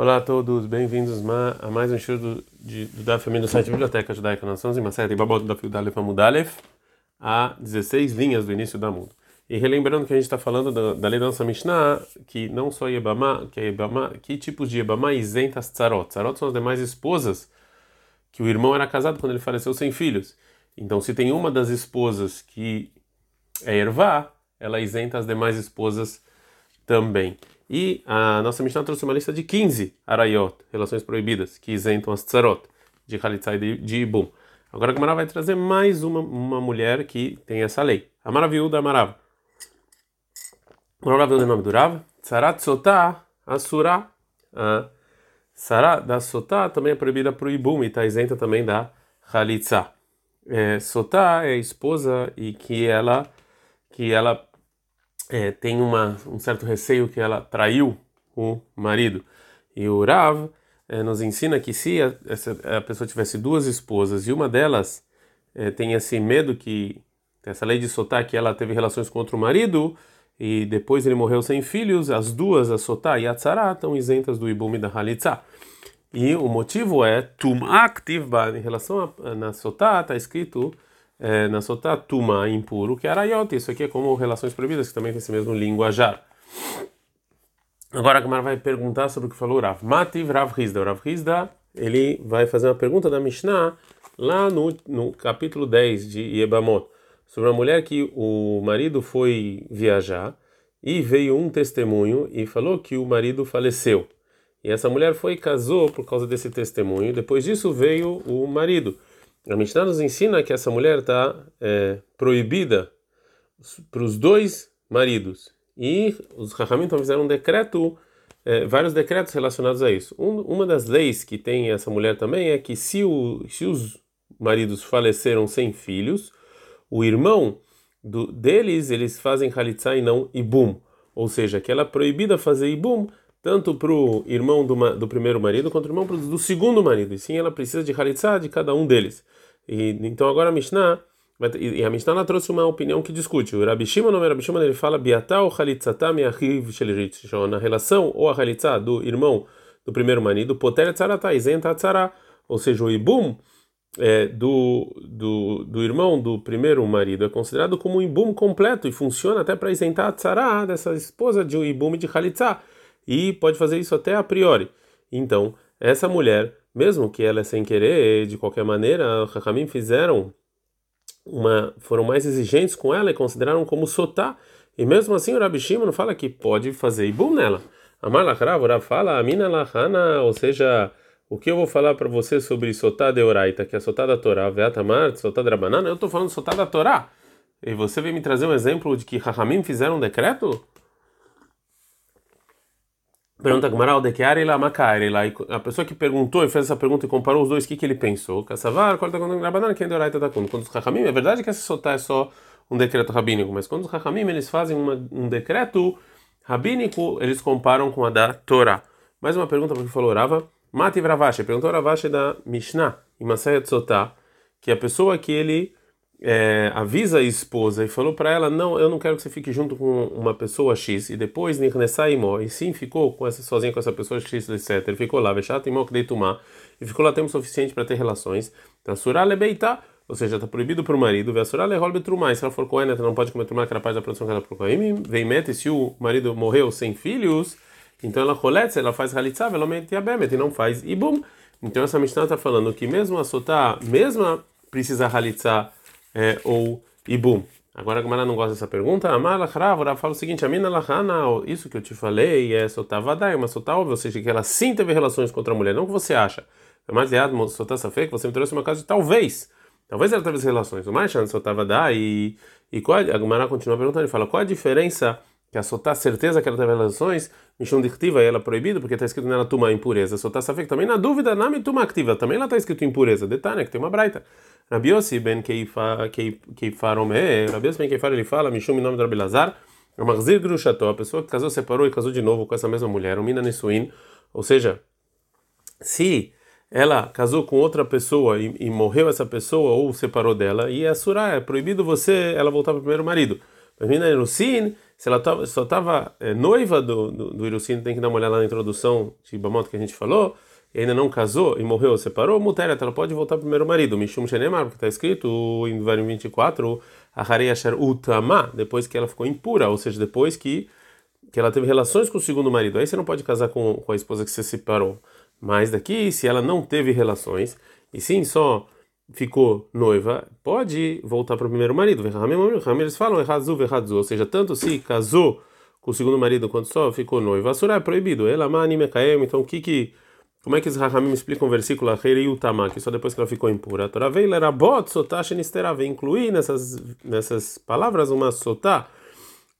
Olá a todos, bem-vindos a mais um estudo do, do da família do site Biblioteca Judaica Nações em Macerta e Babot da Fiudalef Amudalef a 16 linhas do início da mundo. E relembrando que a gente está falando da, da, lei da nossa Mishnah, que não só Yebama, que, é Yebama, que tipos de Yebama isenta as tzarot. Tzarot são as demais esposas que o irmão era casado quando ele faleceu sem filhos. Então, se tem uma das esposas que é ervá, ela isenta as demais esposas também. E a nossa Mishnah trouxe uma lista de 15 arayot, relações proibidas, que isentam as tzarot, de Khalitsa e de, de Ibum. Agora a Gamara vai trazer mais uma, uma mulher que tem essa lei. A Maraviúda Amarav. Moral do nome do Rav, Sarat Sotá, Asura, a Sará da Sotá também é proibida para o Ibum e está isenta também da Khalitsa. É, Sotá é a esposa e que ela que ela é, tem uma, um certo receio que ela traiu o marido. E o Rav é, nos ensina que se a, essa, a, pessoa tivesse duas esposas e uma delas é, tem esse medo que essa lei de Sotá que ela teve relações com outro marido e depois ele morreu sem filhos, as duas, a Sotá e a Tzara, estão isentas do Ibum e da Halitza. E o motivo é Tum em relação a na Sotá, está escrito é, na Sotá Tuma, impuro, que é Arayot. Isso aqui é como relações proibidas, que também tem esse mesmo linguajar. Agora a Gamar vai perguntar sobre o que falou Rav. Mativ Rav Hizda. O Rav Hizda, ele vai fazer uma pergunta da Mishnah lá no, no capítulo 10 de Yebamot sobre uma mulher que o marido foi viajar e veio um testemunho e falou que o marido faleceu. E essa mulher foi e casou por causa desse testemunho. Depois disso veio o marido. A Mishnah nos ensina que essa mulher está é, proibida para os dois maridos. E os Rahamim fizeram um decreto, é, vários decretos relacionados a isso. Um, uma das leis que tem essa mulher também é que se, o, se os maridos faleceram sem filhos, o irmão do, deles, eles fazem halitzá e não ibum. Ou seja, que ela é proibida fazer ibum tanto para o irmão do, do, primeiro marido quanto o irmão do segundo marido. E sim, ela precisa de halitzá de cada um deles. E, então agora a Mishnah, e a Mishnah ela trouxe uma opinião que discute. O Rabi Shimon, o Rabi Shimon, ele fala me'achiv na relação ou a halitzá do irmão do primeiro marido, poter tzaratá, isenta tzará. Ou seja, o ibum é, do, do, do irmão do primeiro marido é considerado como um ibum completo e funciona até para isentar a tzara dessa esposa de um ibum de Khalitsa. E pode fazer isso até a priori. Então, essa mulher, mesmo que ela é sem querer, de qualquer maneira, os Hakamim fizeram uma, foram mais exigentes com ela e consideraram como sotá. E mesmo assim o Rabi Shimon fala que pode fazer ibum nela. Amar lachrav, o fala, amina lachana, ou seja, o que eu vou falar para você sobre Sotá de Oraita, que é Sotá da Torá, Veatamar, Sotá de Rabanana, eu estou falando Sotá da Torá. E você vem me trazer um exemplo de que Rahamim fizeram um decreto? Pergunta Gmaral de Keari lá Makari lá. A pessoa que perguntou e fez essa pergunta e comparou os dois, o que, que ele pensou? Kassavar, corta quando Rabanana, quem de Oraita da Quando os Rahamim, é verdade que essa Sotá é só um decreto rabínico, mas quando os Rahamim eles fazem uma, um decreto rabínico, eles comparam com a da Torá. Mais uma pergunta porque falou Rava. Mati Ravashi, perguntou Ravashi da Mishnah, em Masaya Tzotá, que a pessoa que ele é, avisa a esposa e falou para ela: Não, eu não quero que você fique junto com uma pessoa X, e depois Nirnesaimó, e sim ficou com essa, sozinho com essa pessoa X, etc. Ele ficou lá, Veshatimó Kdeitumá, e ficou lá tempo suficiente para ter relações. Então, Surale Beitá, ou seja, está proibido para o marido, Vessurale Rolbe Trumá, se ela for coena, não pode comer Trumá, que era parte da produção que ela procurou. Vem mete, se o marido morreu sem filhos então ela roletz, ela faz halitzá, ela bemet e não faz ibum. Então essa Mishnah está falando que mesmo a sotá, mesmo precisa halitzá é, ou ibum. Agora a Gamara não gosta dessa pergunta. Amar lachrav, fala o seguinte: a mina lachana, isso que eu te falei é sotá vadai, uma sotá óbvia, ou seja, que ela sim teve relações com outra mulher, não que você acha. É mais errado, sotá safek, você me trouxe uma casa de talvez. Talvez ela teve relações. O mais chance sotá vadai e, e qual, a Gamara continua perguntando, ele fala, qual a diferença que a sotá certeza que ela teve relações, Mishum Dictiva, ela é proibida porque está escrito nela tuma impureza. Sotá Safek também na dúvida, nami tuma activa, também ela está escrito impureza. Detalhe, que tem uma braita. Rabiossi ben Keifaromé, Rabiossi ben Keifar ele fala, Mishum em nome do Rabilazar, Marzir Grushato, a pessoa que casou, separou e casou de novo com essa mesma mulher, Mina Nisuin, ou seja, se ela casou com outra pessoa e, e, morreu essa pessoa ou separou dela, e é surá, é proibido você ela voltar para o primeiro marido. Mina Nerusin, se ela só estava é, noiva do, do, do tem que dar uma olhada na introdução de Bamoto que a gente falou, e ainda não casou e morreu ou separou, Muteret, ela pode voltar para o primeiro marido. Mishum Shenemar, porque está escrito em Varim 24, Aharei Asher Utama, depois que ela ficou impura, ou seja, depois que, que ela teve relações com o segundo marido. Aí você não pode casar com, com a esposa que você separou. Mas daqui, se ela não teve relações, e sim só ficou noiva, pode voltar para o primeiro marido. Eles falam ou seja, tanto se casou com o segundo marido quanto só ficou noiva, Asura é proibido. Ela então o que que como é que os Rahamim explicam o versículo que só depois que ela ficou impura? A era bot, incluir nessas, nessas palavras uma sotá,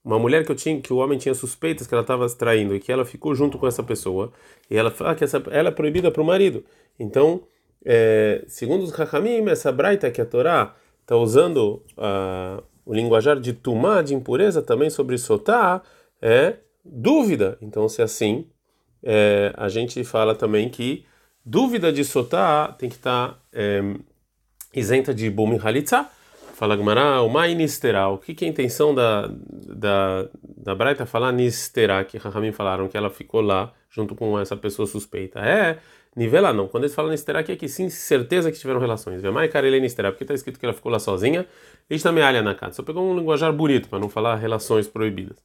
uma mulher que, eu tinha, que o homem tinha suspeitas que ela estava traindo e que ela ficou junto com essa pessoa, e ela fala que essa, ela é proibida para o marido. Então, é, segundo os Rahamim, essa braita que a Torá está usando uh, o linguajar de tumá, de impureza, também sobre sotá, é dúvida. Então, se assim, é, a gente fala também que dúvida de sotá tem que estar tá, é, isenta de bum halitza. Fala Gmará, o mai nisterá. O que, que é a intenção da, da, da Braita falar nisterá, que Rahamim falaram que ela ficou lá junto com essa pessoa suspeita? É nivelar não. Quando eles falam nisterá, que é que sim, certeza que tiveram relações. Vê mais carele nisterá, porque está escrito que ela ficou lá sozinha. Eles também alha na casa. Só pegou um linguajar bonito para não falar relações proibidas.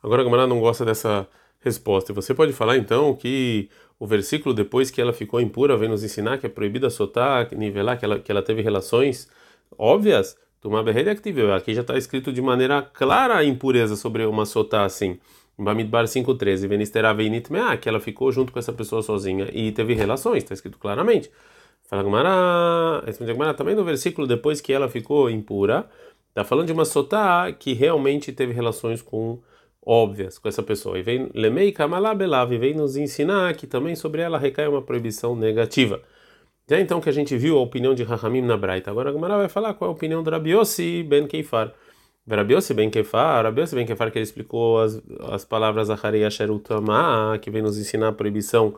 Agora a Gmará não gosta dessa resposta. E você pode falar então que o versículo depois que ela ficou impura vem nos ensinar que é proibido soltar, nivelar, que ela, que ela teve relações óbvias. Tomar activa. Aqui já está escrito de maneira clara a impureza sobre uma sotá assim. Bamidbar 5.13, Venistera Veinit que ela ficou junto com essa pessoa sozinha e teve relações, está escrito claramente. Fala Gumara, também no versículo depois que ela ficou impura, está falando de uma sotá que realmente teve relações com óbvias com essa pessoa. E vem Lemei Kamalabelav, vem nos ensinar que também sobre ela recai uma proibição negativa. Já então que a gente viu a opinião de Rahamim na Braita, agora a Gamara vai falar qual é a opinião do Rabiossi ben Keifar. Rabiossi ben Keifar, Rabiossi ben Keifar que ele explicou as, as palavras Acharei Asherutama, que vem nos ensinar a proibição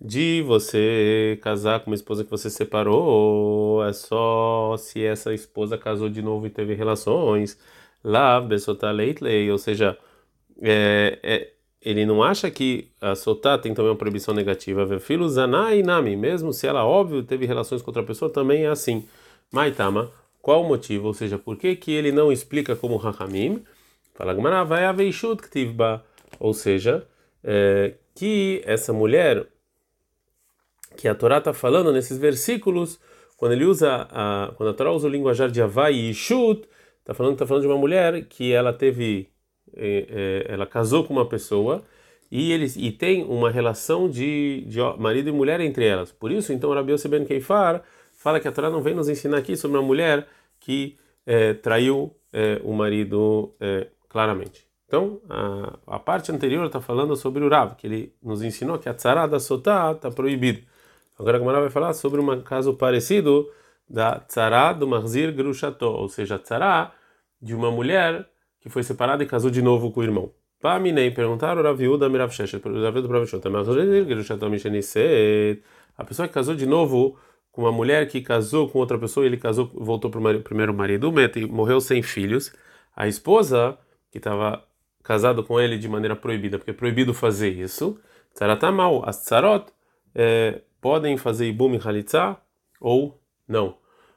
de você casar com uma esposa que você separou, é só se essa esposa casou de novo e teve relações. Lá, Besotá Leitlei, ou seja, é, é, ele não acha que a soltar tem também uma proibição negativa. Filho zanai nami, mesmo se ela óbvio teve relações com outra pessoa, também é assim. Maitama, qual o motivo? Ou seja, por que que ele não explica como Rahamim? Fala vai aveishut ktivba, ou seja, é, que essa mulher que a Torá está falando nesses versículos, quando ele usa a, quando a Torá usa o linguajar de avai e shut, está falando, tá falando de uma mulher que ela teve é, é, ela casou com uma pessoa e eles e tem uma relação de, de marido e mulher entre elas. Por isso, então, Rabi Yossi ben Keifar fala que a Torá não vem nos ensinar aqui sobre uma mulher que é, traiu é, o marido é, claramente. Então, a, a parte anterior está falando sobre o Rav, que ele nos ensinou que a tzara da sotá está proibido. Agora a Gemara vai falar sobre um caso parecido da tzara do marzir grushato, ou seja, a tzara de uma mulher que foi separada e casou de novo com o irmão. Paminei, perguntaram a viúva Mirav Sheshet, a pessoa que casou de novo com uma mulher que casou com outra pessoa, ele casou, voltou para o primeiro marido, e morreu sem filhos. A esposa, que estava casada com ele de maneira proibida, porque é proibido fazer isso, tzarata mal, as tzarot é, podem fazer ibum e halitzá ou não.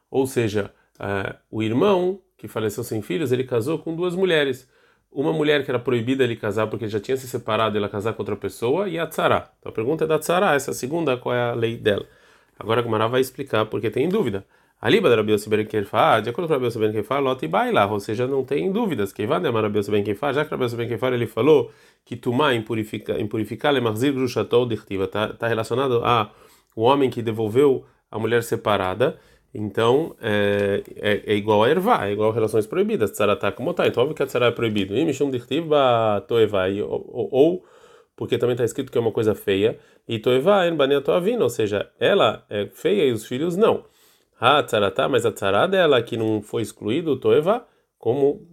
Ou seja, é, o irmão que faleceu sem filhos, ele casou com duas mulheres. Uma mulher que era proibida ele casar porque já tinha se separado, ela casar com outra pessoa, e a tzara. Então a pergunta é da tzara, essa segunda, qual é a lei dela? Agora a Gumara vai explicar porque tem dúvida. Aliba da Rabi Yossi ben Kefa, de acordo com Rabi Yossi ben Kefa, Lot e Baila, ou seja, não tem dúvidas. Vai de Rabi Yossi ben Kefa, já que Rabi Yossi ben Kefa ele falou que Tumá impurificar, impurificar lemarzir grushatou dirtiva, está tá relacionado a o homem que devolveu a mulher separada então, é, é, é, igual a ervá, é igual a relações proibidas. Tzaratá como tá. Então, óbvio que a tzara é proibido. E mishum dichtiva toevá. Ou, porque também está escrito que é uma coisa feia. E toevá en bania toavina. Ou seja, ela é feia e os filhos não. Ah, tzaratá, mas a tzara dela que não foi excluído, toevá, como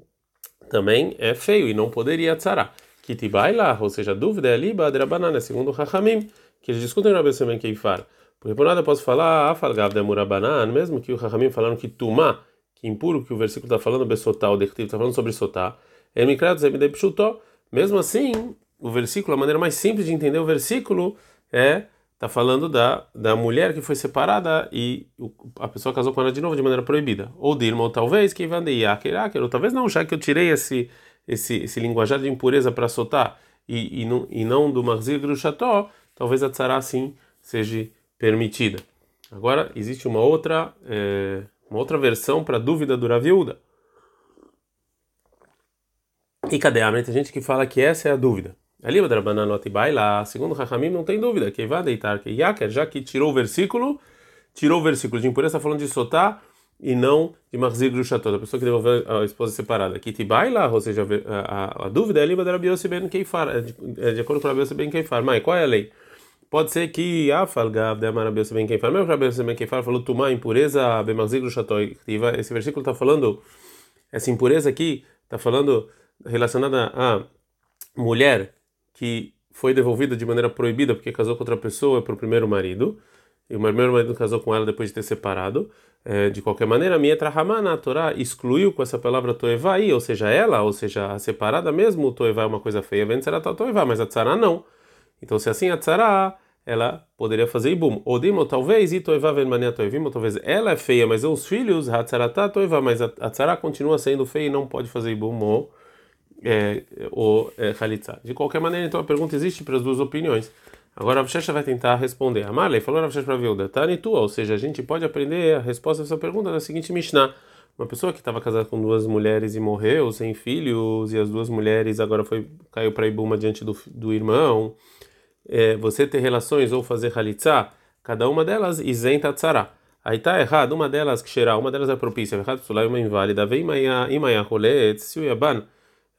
também é feio e não poderia tzara. Kitibai lá, ou seja, a dúvida é ali, badrabanana, segundo o Hachamim, que eles discutem na Bessemen Keifar. Porque por nada posso falar, afalgav de murabanan, mesmo que o Rahamim falaram que tumá, que impuro, que o versículo está falando, besotá, o dectivo está falando sobre sotá, Mesmo assim, o versículo, a maneira mais simples de entender o versículo é tá falando da, da mulher que foi separada e a pessoa casou com ela de novo de maneira proibida. Ou de irmão, talvez, que vai ou talvez não, já que eu tirei esse, esse, esse linguajar de impureza para soltar e, e, não, e não do Marzir Grusható, talvez a tzara sim seja permitida. Agora, existe uma outra, é, uma outra versão para a dúvida do Raviuda. E cadê? Tem gente que fala que essa é a dúvida. Ali, lá, segundo Rahamim, não tem dúvida. Que vai deitar que Yaker, já que tirou o versículo, tirou o versículo de impureza, está falando de Sotá e não de Marzir Grushatot, a pessoa que devolveu a esposa separada. Que te baila, ou seja, a, a, a dúvida é a língua da Rabiose Ben Keifar, de, acordo com Rabiose Ben Keifar. Mas qual é a lei? Pode ser que a falgav de Rabiose Ben Keifar, mesmo Rabiose Ben Keifar falou Tumá, impureza, Ben Marzir Grushatot. Esse versículo está falando, essa impureza aqui, está falando relacionada a mulher que foi devolvida de maneira proibida porque casou com outra pessoa para o primeiro marido, e o primeiro marido casou com ela depois de ter separado. É, de qualquer maneira, a minha Trahamana, a Torá excluiu com essa palavra Toevá aí, ou seja, ela, ou seja, a separada mesmo, o Toevá é uma coisa feia, vem será Toevá, mas a Tzara não. Então, se assim a Tzara, ela poderia fazer Ibum. Ou Dimo, talvez, e Toevá vem mania Toevim, talvez ela é feia, mas os filhos, a Tzara tá Toevá, mas a Tzara continua sendo feia e não pode fazer Ibum ou é, o é, Khalitsa. De qualquer maneira, então a pergunta existe para as duas opiniões. Agora a Avshesha vai tentar responder. A Marley falou a Avshesha para Vilda, Tani tua, ou seja, a gente pode aprender a resposta dessa pergunta na seguinte Mishnah. Uma pessoa que estava casada com duas mulheres e morreu sem filhos, e as duas mulheres agora foi caiu para Ibuma diante do, do irmão. É, você ter relações ou fazer Khalitsa, cada uma delas isenta tzara. Aí tá errado, uma delas que cheirar, uma delas é propícia, errado, uma inválida, vem imaia rolet, se o yaban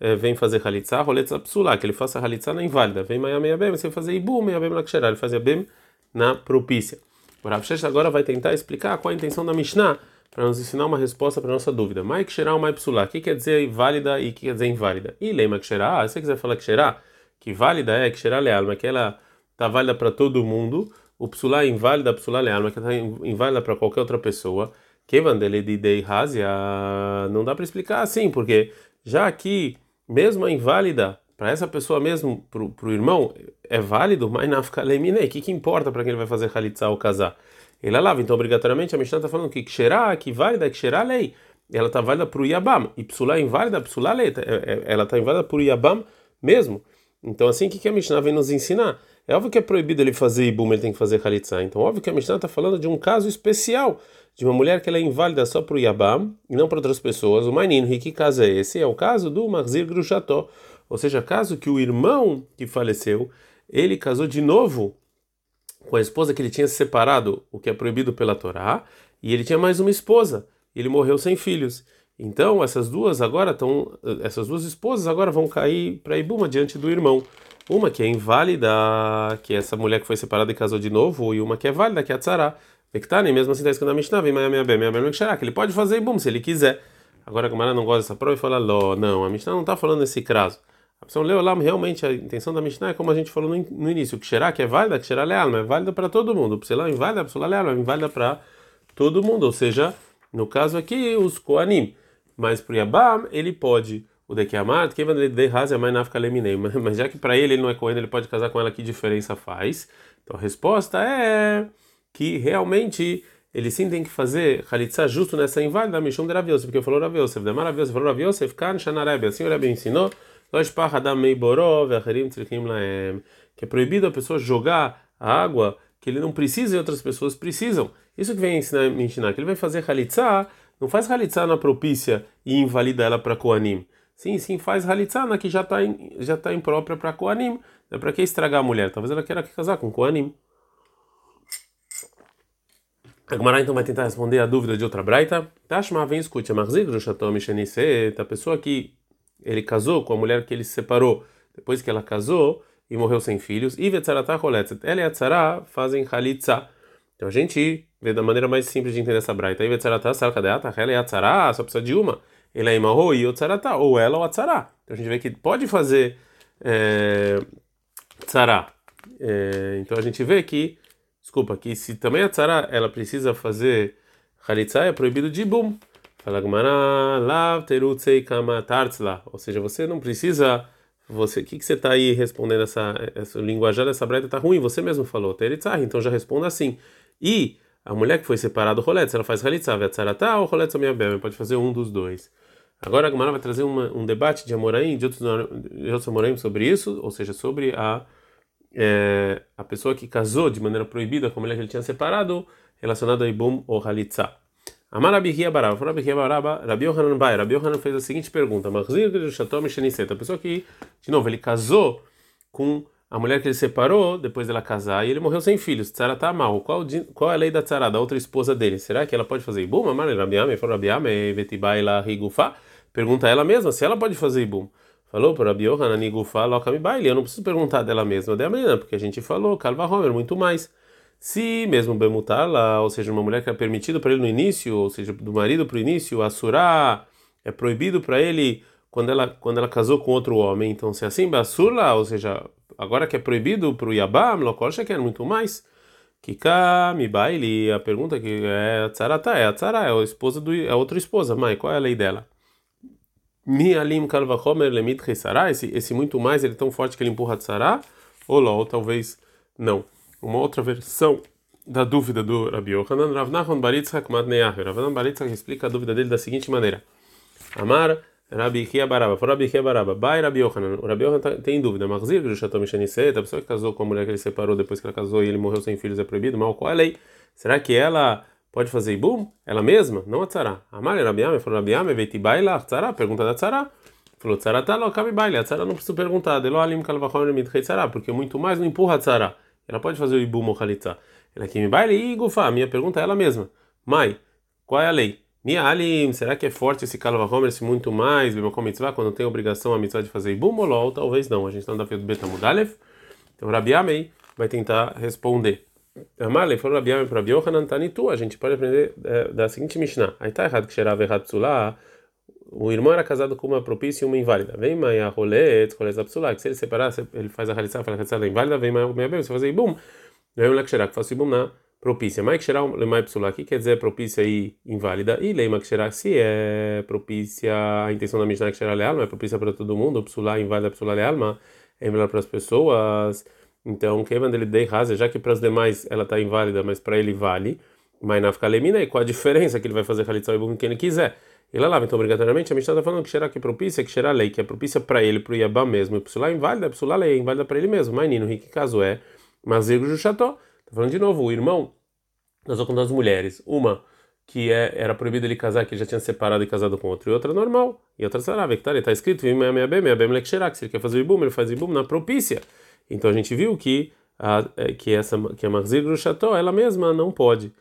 é, vem fazer halitza, roletza psula, que ele faça halitza na inválida. Vem meia meia bem, você vai fazer ibu meia bem na ksherá, ele fazia bem na propícia. O Rav agora vai tentar explicar qual a intenção da Mishnah para nos ensinar uma resposta para nossa dúvida. Mai ksherá ou mai psula, o que quer dizer válida e o que quer dizer inválida? E lema ksherá, se você quiser falar ksherá, que válida é ksherá leal, mas que ela está válida para todo mundo, o psula é inválida, psula leal, mas que está inválida para qualquer outra pessoa. Kevan dele de dei não dá para explicar assim, porque já que mesmo a inválida, para essa pessoa mesmo, para o irmão, é válido, mas na lemine, o que, que importa para quem ele vai fazer halitza ou casar? Ele é lava, então obrigatoriamente a Mishnah está falando que xerá, que válida, que xerá lei. Ela está válida para o Yabam. E psulá é inválida, psulá lei. É, é, ela está inválida para o Yabam mesmo. Então, assim, o que, que a Mishnah vem nos ensinar? É óbvio que é proibido ele fazer Ibum, ele tem que fazer Halitzah. Então, óbvio que a Mishnah está falando de um caso especial, de uma mulher que ela é inválida só para o Yabam e não para outras pessoas. O Mainin, que caso é esse? É o caso do Marzir Grusható. Ou seja, caso que o irmão que faleceu, ele casou de novo com a esposa que ele tinha se separado, o que é proibido pela Torá, e ele tinha mais uma esposa. E ele morreu sem filhos. Então, essas duas agora estão. Essas duas esposas agora vão cair para Ibuma diante do irmão. Uma que é inválida, que é essa mulher que foi separada e casou de novo, e uma que é válida, que é a Tzara. Nem mesmo assim está escrito na Mishnah, vem minha bem, minha bem, que ele pode fazer Ibum se ele quiser. Agora a Gamara não gosta dessa prova e fala, Ló, não, a Mishnah não está falando nesse caso. A pessoa leu lá, realmente a intenção da Mishnah é como a gente falou no, no início, que Xerá, que é válida, que Xerá leal, é válida para todo mundo. Psilão é inválida, a Psilá leal, é inválida para todo mundo. Ou seja, no caso aqui, os Koanim. Mas para o Yabam, ele pode. O de Kiamat, que de Hazer mais nafka leminei. Mas já que para ele ele não é Cohen, ele pode casar com ela, que diferença faz? Então a resposta é que realmente ele sim tem que fazer Khalitsa justo nessa inválida Mishum de Rav porque falou Rav Yosef, de Rav Yosef, falou Rav Yosef, Kan Shanarebe, assim o Rebbe ensinou, que é proibido a pessoa jogar a água que ele não precisa e outras pessoas precisam. Isso que vem ensinar, me ensinar, que ele vai fazer Khalitsa não faz halitzá na propícia e invalida ela para Koanim. Sim, sim, faz halitzá na que já está já tá imprópria para Koanim. É para que estragar a mulher? Talvez ela queira casar com Koanim. A Gemara então vai tentar responder a dúvida de outra braita. Tashma vem escute, a pessoa que ele casou com a mulher que ele se separou depois que ela casou e morreu sem filhos, e ela e a tzara fazem halitzá. Então a gente vê da maneira mais simples de entender essa braita. Aí vetzarata, sarkadeata, ela e atzara, só precisa de uma. Ele é imaho e otzarata, ou ela ou atzara. Então a gente vê que pode fazer é, tzara. É, então a gente vê que, desculpa, que se também a tzara ela precisa fazer halitzá, é proibido de bum Fala lav terutzei kama tartzla. Ou seja, você não precisa. Você, o que, que você está aí respondendo essa, essa linguajar dessa breta está ruim? Você mesmo falou, teritzah, então já responda assim. E a mulher que foi separada do roletz, ela faz halitzah, vetzaratá ou roletz bem, pode fazer um dos dois. Agora a Gemara vai trazer uma, um debate de Amoraim, de outros, de outros Amoraim sobre isso, ou seja, sobre a, é, a pessoa que casou de maneira proibida com a mulher que ele tinha separado, relacionado a Ibum ou Halitzah. Amar Abihia Baraba, Abihia Baraba, Rabi Yohanan Bai, Rabi Yohanan fez a seguinte pergunta, Marzir Shatom Sheniseta, a pessoa que, de novo, ele casou com a mulher que ele separou depois dela casar e ele morreu sem filhos. Tzara tá mal. Qual, qual é a lei da Tzara, da outra esposa dele? Será que ela pode fazer Ibum? Amar Rabiame, falou Rabiame, Vetibai la Rigufa. Pergunta ela mesma se ela pode fazer Ibum. Falou para Rabi Yohanan, Nigufa, Lokami Baile. Eu não preciso perguntar dela mesma, da menina, porque a gente falou, Calva Homer, muito mais. Se mesmo Bemutala, ou seja, uma mulher que é permitido para ele no início, ou seja, do marido para o início, Assurá é proibido para ele quando ela, quando ela casou com outro homem. Então, se é assim, Basula, ou seja, agora que é proibido para o Yabam, Lokosha quer muito mais. Kika Mibaili, a pergunta que é a Tzarata, é a Tzara, é a esposa do, é a outra esposa, mãe, qual é a lei dela? Mi alim kalvachomer lemit esse, esse muito mais, ele é tão forte que ele empurra Tzara? Ou lol, talvez não uma outra versão da dúvida do Rabi Yohanan, Rav Nachman Madneah. Rav Nachman Baritzhak explica a dúvida dele da seguinte maneira: Amar Rabi Chia Baraba, for Rabi Chia Baraba, Bai Rabi Yohanan. O Rabi Yohanan tem dúvida, Marzir Jushatom Mishaniset, a pessoa que casou com a mulher que ele separou depois que ela casou e ele morreu sem filhos é proibido, mal qual é a lei? Será que ela pode fazer ibum? Ela mesma? Não a tzara. Amar Rabi Yame, falou Rabi Yame, veiti baila, tzara, pergunta da tzara. Falou, tzara tá lo, cabe baile, a tzara não precisa perguntar, delo alim kalvachom mitchei tzara, porque muito mais não empurra a tzara. Ela pode fazer o ibum ou halitza. Ela aqui me baile e gufa. Minha pergunta é ela mesma. Mai, qual é a lei? Minha alim, será que é forte esse kalva homer, se muito mais, bimacom mitzvah, quando tem obrigação a mitzvah de fazer ibum ou? Talvez não. A gente está no desafio do betamudalev. Então Rabi Amei vai tentar responder. Amarle, falou Rabi Amei para Yohanan Tanitu. A gente pode aprender é, da seguinte Mishnah. Aí está errado que cheirava errado psulá o irmão era casado com uma propícia e uma inválida. Vem mãe a rolet, rolet apsulá, que se ele separar, ele faz a halitzá, faz a halitzá da inválida, vem mãe a bem, você faz ibum. Vem o lekxerá, que faz ibum na propícia. Xerá, lemai psulá, o que quer dizer propícia e inválida? E leima que xerá, se é propícia, a intenção da Mishnah é xerá lealma, é propícia para todo mundo, psulá, inválida, psulá lealma, é melhor para as pessoas. Então, que ele dei rasa, já que para os demais ela está inválida, mas para ele vale, mas na e qual a diferença que ele vai fazer halitzá e ibum que ele quiser? Ele lava, então obrigatoriamente a Mishnah está falando que será que é propícia, que será lei, que é propícia para ele, para o Yabá mesmo, e psulá inválida, psulá lei, inválida para ele mesmo. Mas Nino, que caso é? Mas Ego Jusható, está falando de novo, o irmão, nós vamos contar as mulheres, uma que é, era proibido ele casar, que já tinha separado e casado com outro, e outra normal, e outra sarava, que está escrito, se ele quer fazer o ibum, ele faz o ibum na propícia. Então a gente viu que, a, é, que, essa, que a Marzir Grusható, ela mesma não pode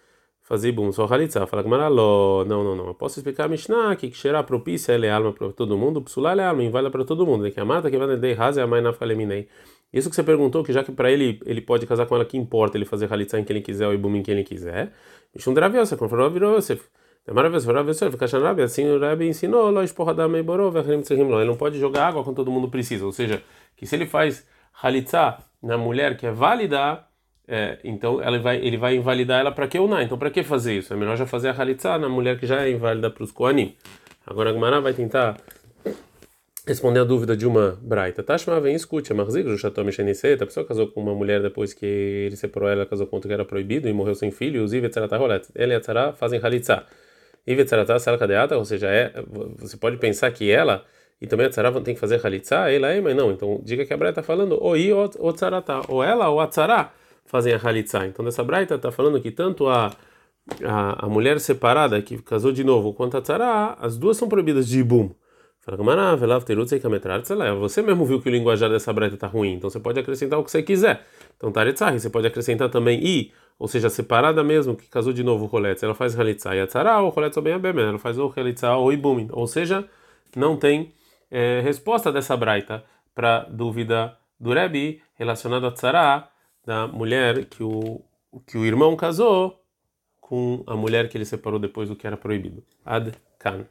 fazer bum, só halitzá. Fala que. Não, não, não. Eu posso explicar a Mishnah que cheirar propícia ele é alma para todo mundo, psulá ele é alma, inválida para todo mundo. Que a mata que vai de raza é a mãe na faleminei. Isso que você perguntou, que já que para ele ele pode casar com ela, que importa ele fazer halitzá em quem ele quiser ou ibum em quem ele quiser. Mishum draviosa, conforme virou Yosef. É maravilhoso, maravilhoso. Fica achando assim o Rebbe ensinou, lo esporradar meiborov, ele não pode jogar água quando todo mundo precisa. Ou seja, que se ele faz halitzá na mulher que é válida, é, então ela vai, ele vai invalidar ela para que ou não? Então para que fazer isso? É melhor já fazer a halitzá na mulher que já é inválida para os koanim. Agora a Gemara vai tentar responder a dúvida de uma braita. Tashma vem escute, Marzik, Jushatom Sheniseta, a pessoa casou com uma mulher depois que ele separou ela, casou com outro que era proibido e morreu sem filho, os Ivetzaratá rolet. Ele e a Tzara fazem halitzá. Ivetzaratá salkadeata, ou seja, é, você pode pensar que ela e também a Tzara tem que fazer halitzá, ela é, mas não. Então diga que a braita está falando ou I ou Tzaratá, ou ela ou a Tzara fazem a halitzá. Então dessa braita está falando que tanto a, a, a, mulher separada que casou de novo quanto a tzara, as duas são proibidas de ibum. Você mesmo viu que o linguajar dessa braita está ruim, então você pode acrescentar o que você quiser. Então taritzah, você pode acrescentar também i, ou seja, separada mesmo, que casou de novo o roletz, ela faz halitzá e a tzara, ou roletz bem bem, ela faz o halitzá ou ibum. Ou seja, não tem é, resposta dessa braita para dúvida do Rebbe relacionada a tzara, da mulher que o, que o irmão casou com a mulher que ele separou depois do que era proibido. Ad Kan.